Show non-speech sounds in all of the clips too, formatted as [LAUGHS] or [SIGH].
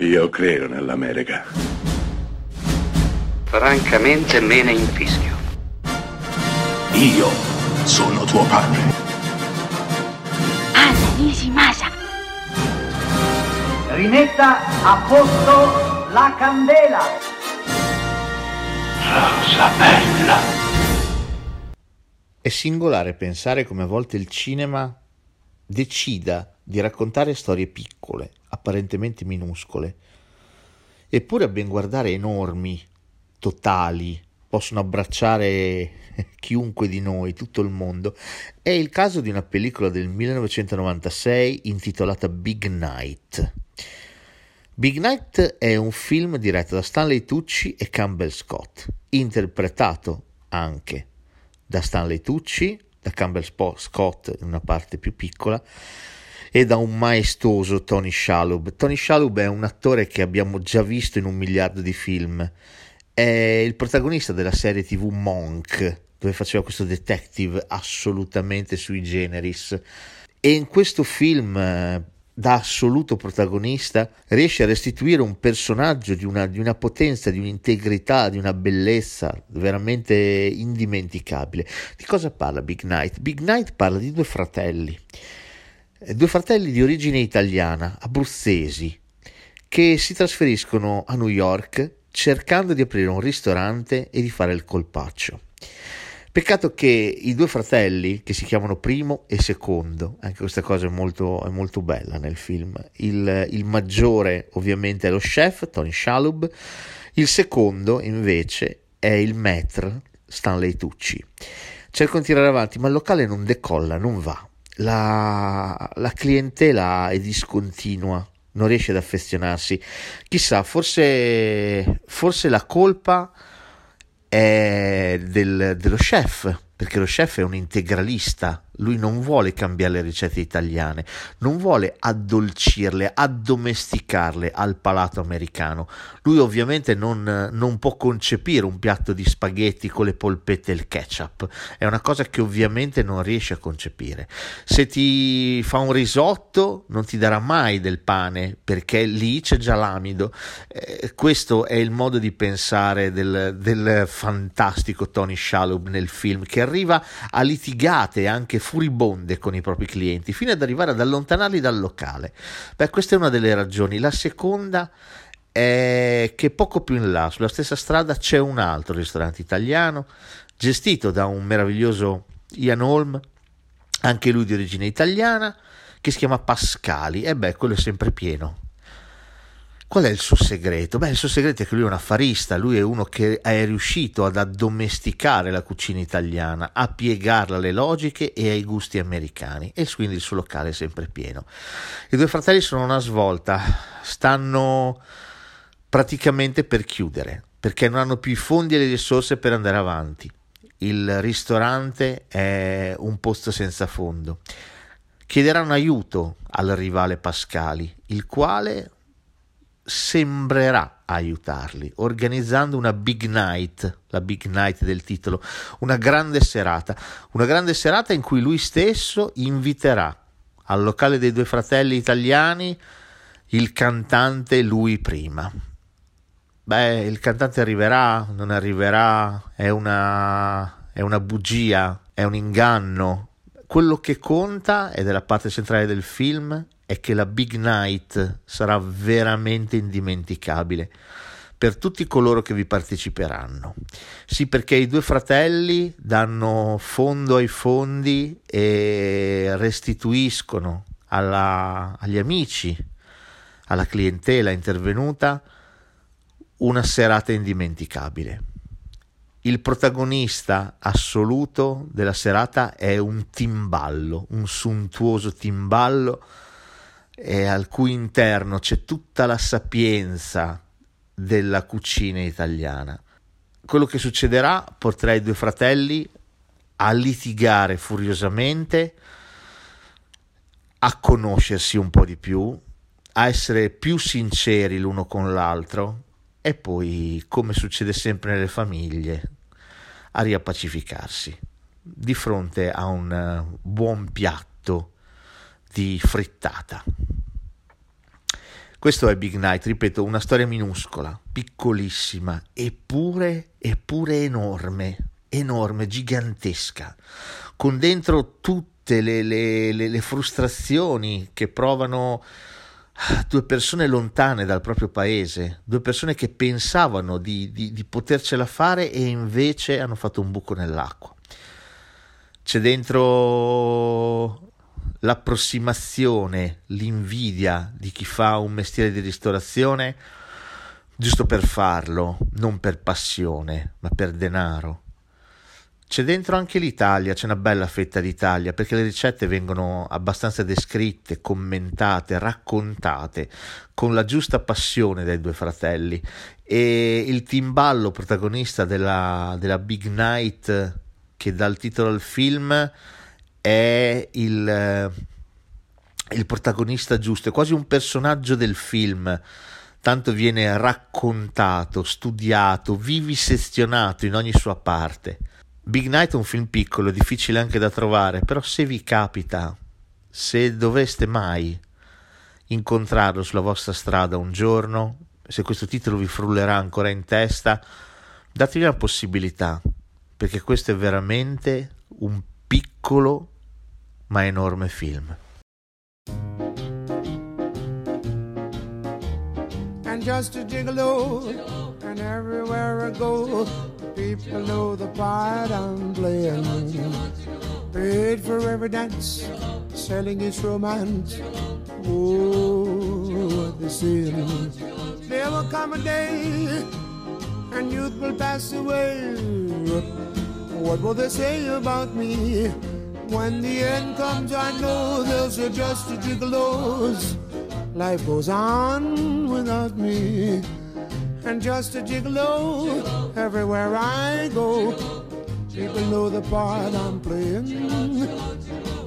Io credo nell'America. Francamente me ne infischio. Io sono tuo padre. Anna Nishimasa. Rimetta a posto la candela. Rosa bella. È singolare pensare come a volte il cinema decida di raccontare storie piccole, apparentemente minuscole, eppure a ben guardare enormi, totali, possono abbracciare [LAUGHS] chiunque di noi, tutto il mondo. È il caso di una pellicola del 1996 intitolata Big Night. Big Night è un film diretto da Stanley Tucci e Campbell Scott, interpretato anche da Stanley Tucci, da Campbell Scott in una parte più piccola e da un maestoso Tony Shalhoub. Tony Shalhoub è un attore che abbiamo già visto in un miliardo di film. È il protagonista della serie TV Monk, dove faceva questo detective assolutamente sui generis. E in questo film eh, da assoluto protagonista, riesce a restituire un personaggio di una, di una, potenza, di un'integrità, di una bellezza veramente indimenticabile. Di cosa parla Big Night? Big Night parla di due fratelli due fratelli di origine italiana, abruzzesi, che si trasferiscono a New York cercando di aprire un ristorante e di fare il colpaccio. Peccato che i due fratelli, che si chiamano primo e secondo, anche questa cosa è molto, è molto bella nel film, il, il, maggiore ovviamente è lo chef Tony Shalhoub, il secondo invece è il maître Stanley Tucci. Cercano di tirare avanti, ma il locale non decolla, non va la, la clientela è discontinua, non riesce ad affezionarsi. Chissà, forse, forse la colpa è del, dello chef, perché lo chef è un integralista, lui non vuole cambiare le ricette italiane, non vuole addolcirle, addomesticarle al palato americano. Lui ovviamente non, non, può concepire un piatto di spaghetti con le polpette e il ketchup, è una cosa che ovviamente non riesce a concepire. Se ti fa un risotto non ti darà mai del pane perché lì c'è già l'amido. Eh, questo è il modo di pensare del, del fantastico Tony Shalhoub nel film che arriva a litigate anche furibonde con i propri clienti, fino ad arrivare ad allontanarli dal locale. Beh, questa è una delle ragioni. La seconda è che poco più in là, sulla stessa strada, c'è un altro ristorante italiano, gestito da un meraviglioso Ian Holm, anche lui di origine italiana, che si chiama Pascali. E beh, quello è sempre pieno Qual è il suo segreto? Beh, il suo segreto è che lui è un affarista, lui è uno che è riuscito ad addomesticare la cucina italiana, a piegarla alle logiche e ai gusti americani e quindi il suo locale è sempre pieno. I due fratelli sono una svolta, stanno praticamente per chiudere perché non hanno più i fondi e le risorse per andare avanti. Il ristorante è un posto senza fondo. Chiederanno aiuto al rivale Pascali, il quale sembrerà aiutarli, organizzando una big night, la big night del titolo, una grande serata, una grande serata in cui lui stesso inviterà al locale dei due fratelli italiani il cantante lui prima. Beh, il cantante arriverà, non arriverà, è una, è una bugia, è un inganno. Quello che conta, ed è la parte centrale del film, è che la Big Night sarà veramente indimenticabile per tutti coloro che vi parteciperanno. Sì, perché i due fratelli danno fondo ai fondi e restituiscono alla, agli amici, alla clientela intervenuta, una serata indimenticabile. Il protagonista assoluto della serata è un timballo, un suntuoso timballo e al cui interno c'è tutta la sapienza della cucina italiana. Quello che succederà porterà i due fratelli a litigare furiosamente, a conoscersi un po' di più, a essere più sinceri l'uno con l'altro e poi, come succede sempre nelle famiglie, a riappacificarsi di fronte a un buon piatto di frittata. Questo è Big Night, ripeto, una storia minuscola, piccolissima, eppure, eppure enorme, enorme, gigantesca, con dentro tutte le, le, le, le frustrazioni che provano due persone lontane dal proprio paese, due persone che pensavano di, di, di potercela fare e invece hanno fatto un buco nell'acqua. C'è dentro l'approssimazione, l'invidia di chi fa un mestiere di ristorazione giusto per farlo, non per passione, ma per denaro. C'è dentro anche l'Italia, c'è una bella fetta d'Italia, perché le ricette vengono abbastanza descritte, commentate, raccontate con la giusta passione dai due fratelli. E il timballo protagonista della, della Big Night, che dà il titolo al film, è il, il protagonista giusto, è quasi un personaggio del film tanto viene raccontato, studiato, vivisezionato in ogni sua parte. Big Night è un film piccolo, difficile anche da trovare, però se vi capita, se doveste mai incontrarlo sulla vostra strada un giorno, se questo titolo vi frullerà ancora in testa, datevi la possibilità, perché questo è veramente un piccolo ma enorme film. And just a gigolo, and everywhere I go, people know the part I'm playing. Paid for every dance, selling its romance. Oh, what they. There will come a day, and youth will pass away. What will they say about me? When the end comes, I know they'll say just a gigolos. Life goes on without me. And just a gigolo everywhere I go. People know the part I'm playing.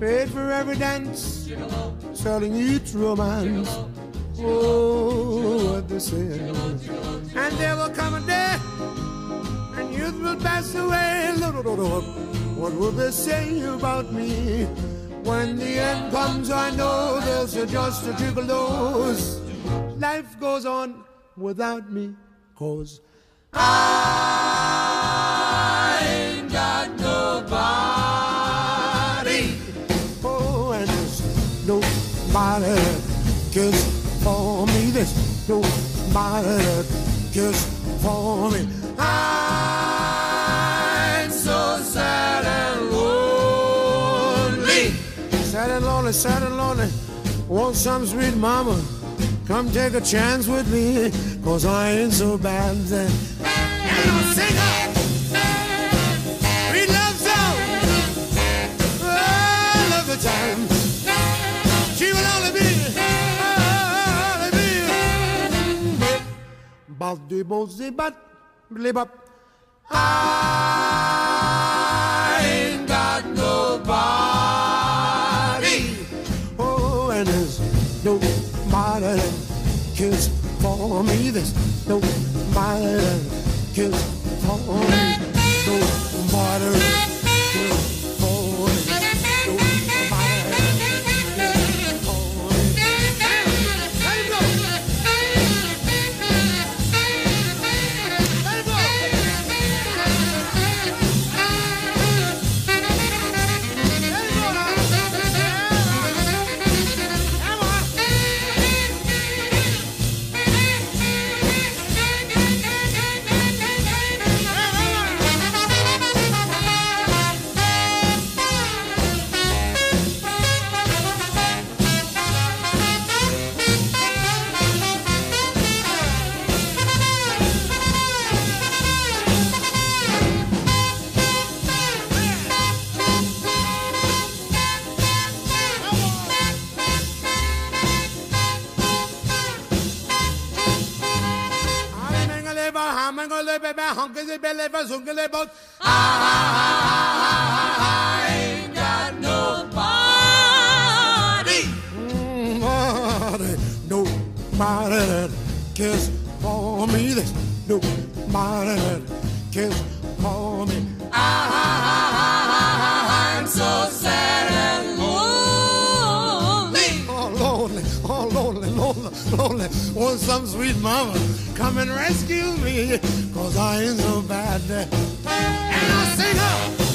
Paid for every dance, selling each romance. Oh, what they say. And there will come a day, will pass away. What will they say about me? When the end comes, I know they'll suggest a gigolos. Life goes on without me, cause I ain't got nobody. Oh, and there's nobody cares for me. There's nobody cares for me. Lonely, sad and lonely. Want some sweet mama? Come take a chance with me, cause I ain't so bad. Then. And I'll sing her. Sweet love song. I love the time. She will only be, only be. Blip up. I ain't got nobody. for me. There's no my love for me. belly, boat. I, ain't got nobody. Nobody, nobody cares for me. There's nobody cares for me. I, Oh, some sweet mama, come and rescue me, cause I ain't so bad. And I sing up.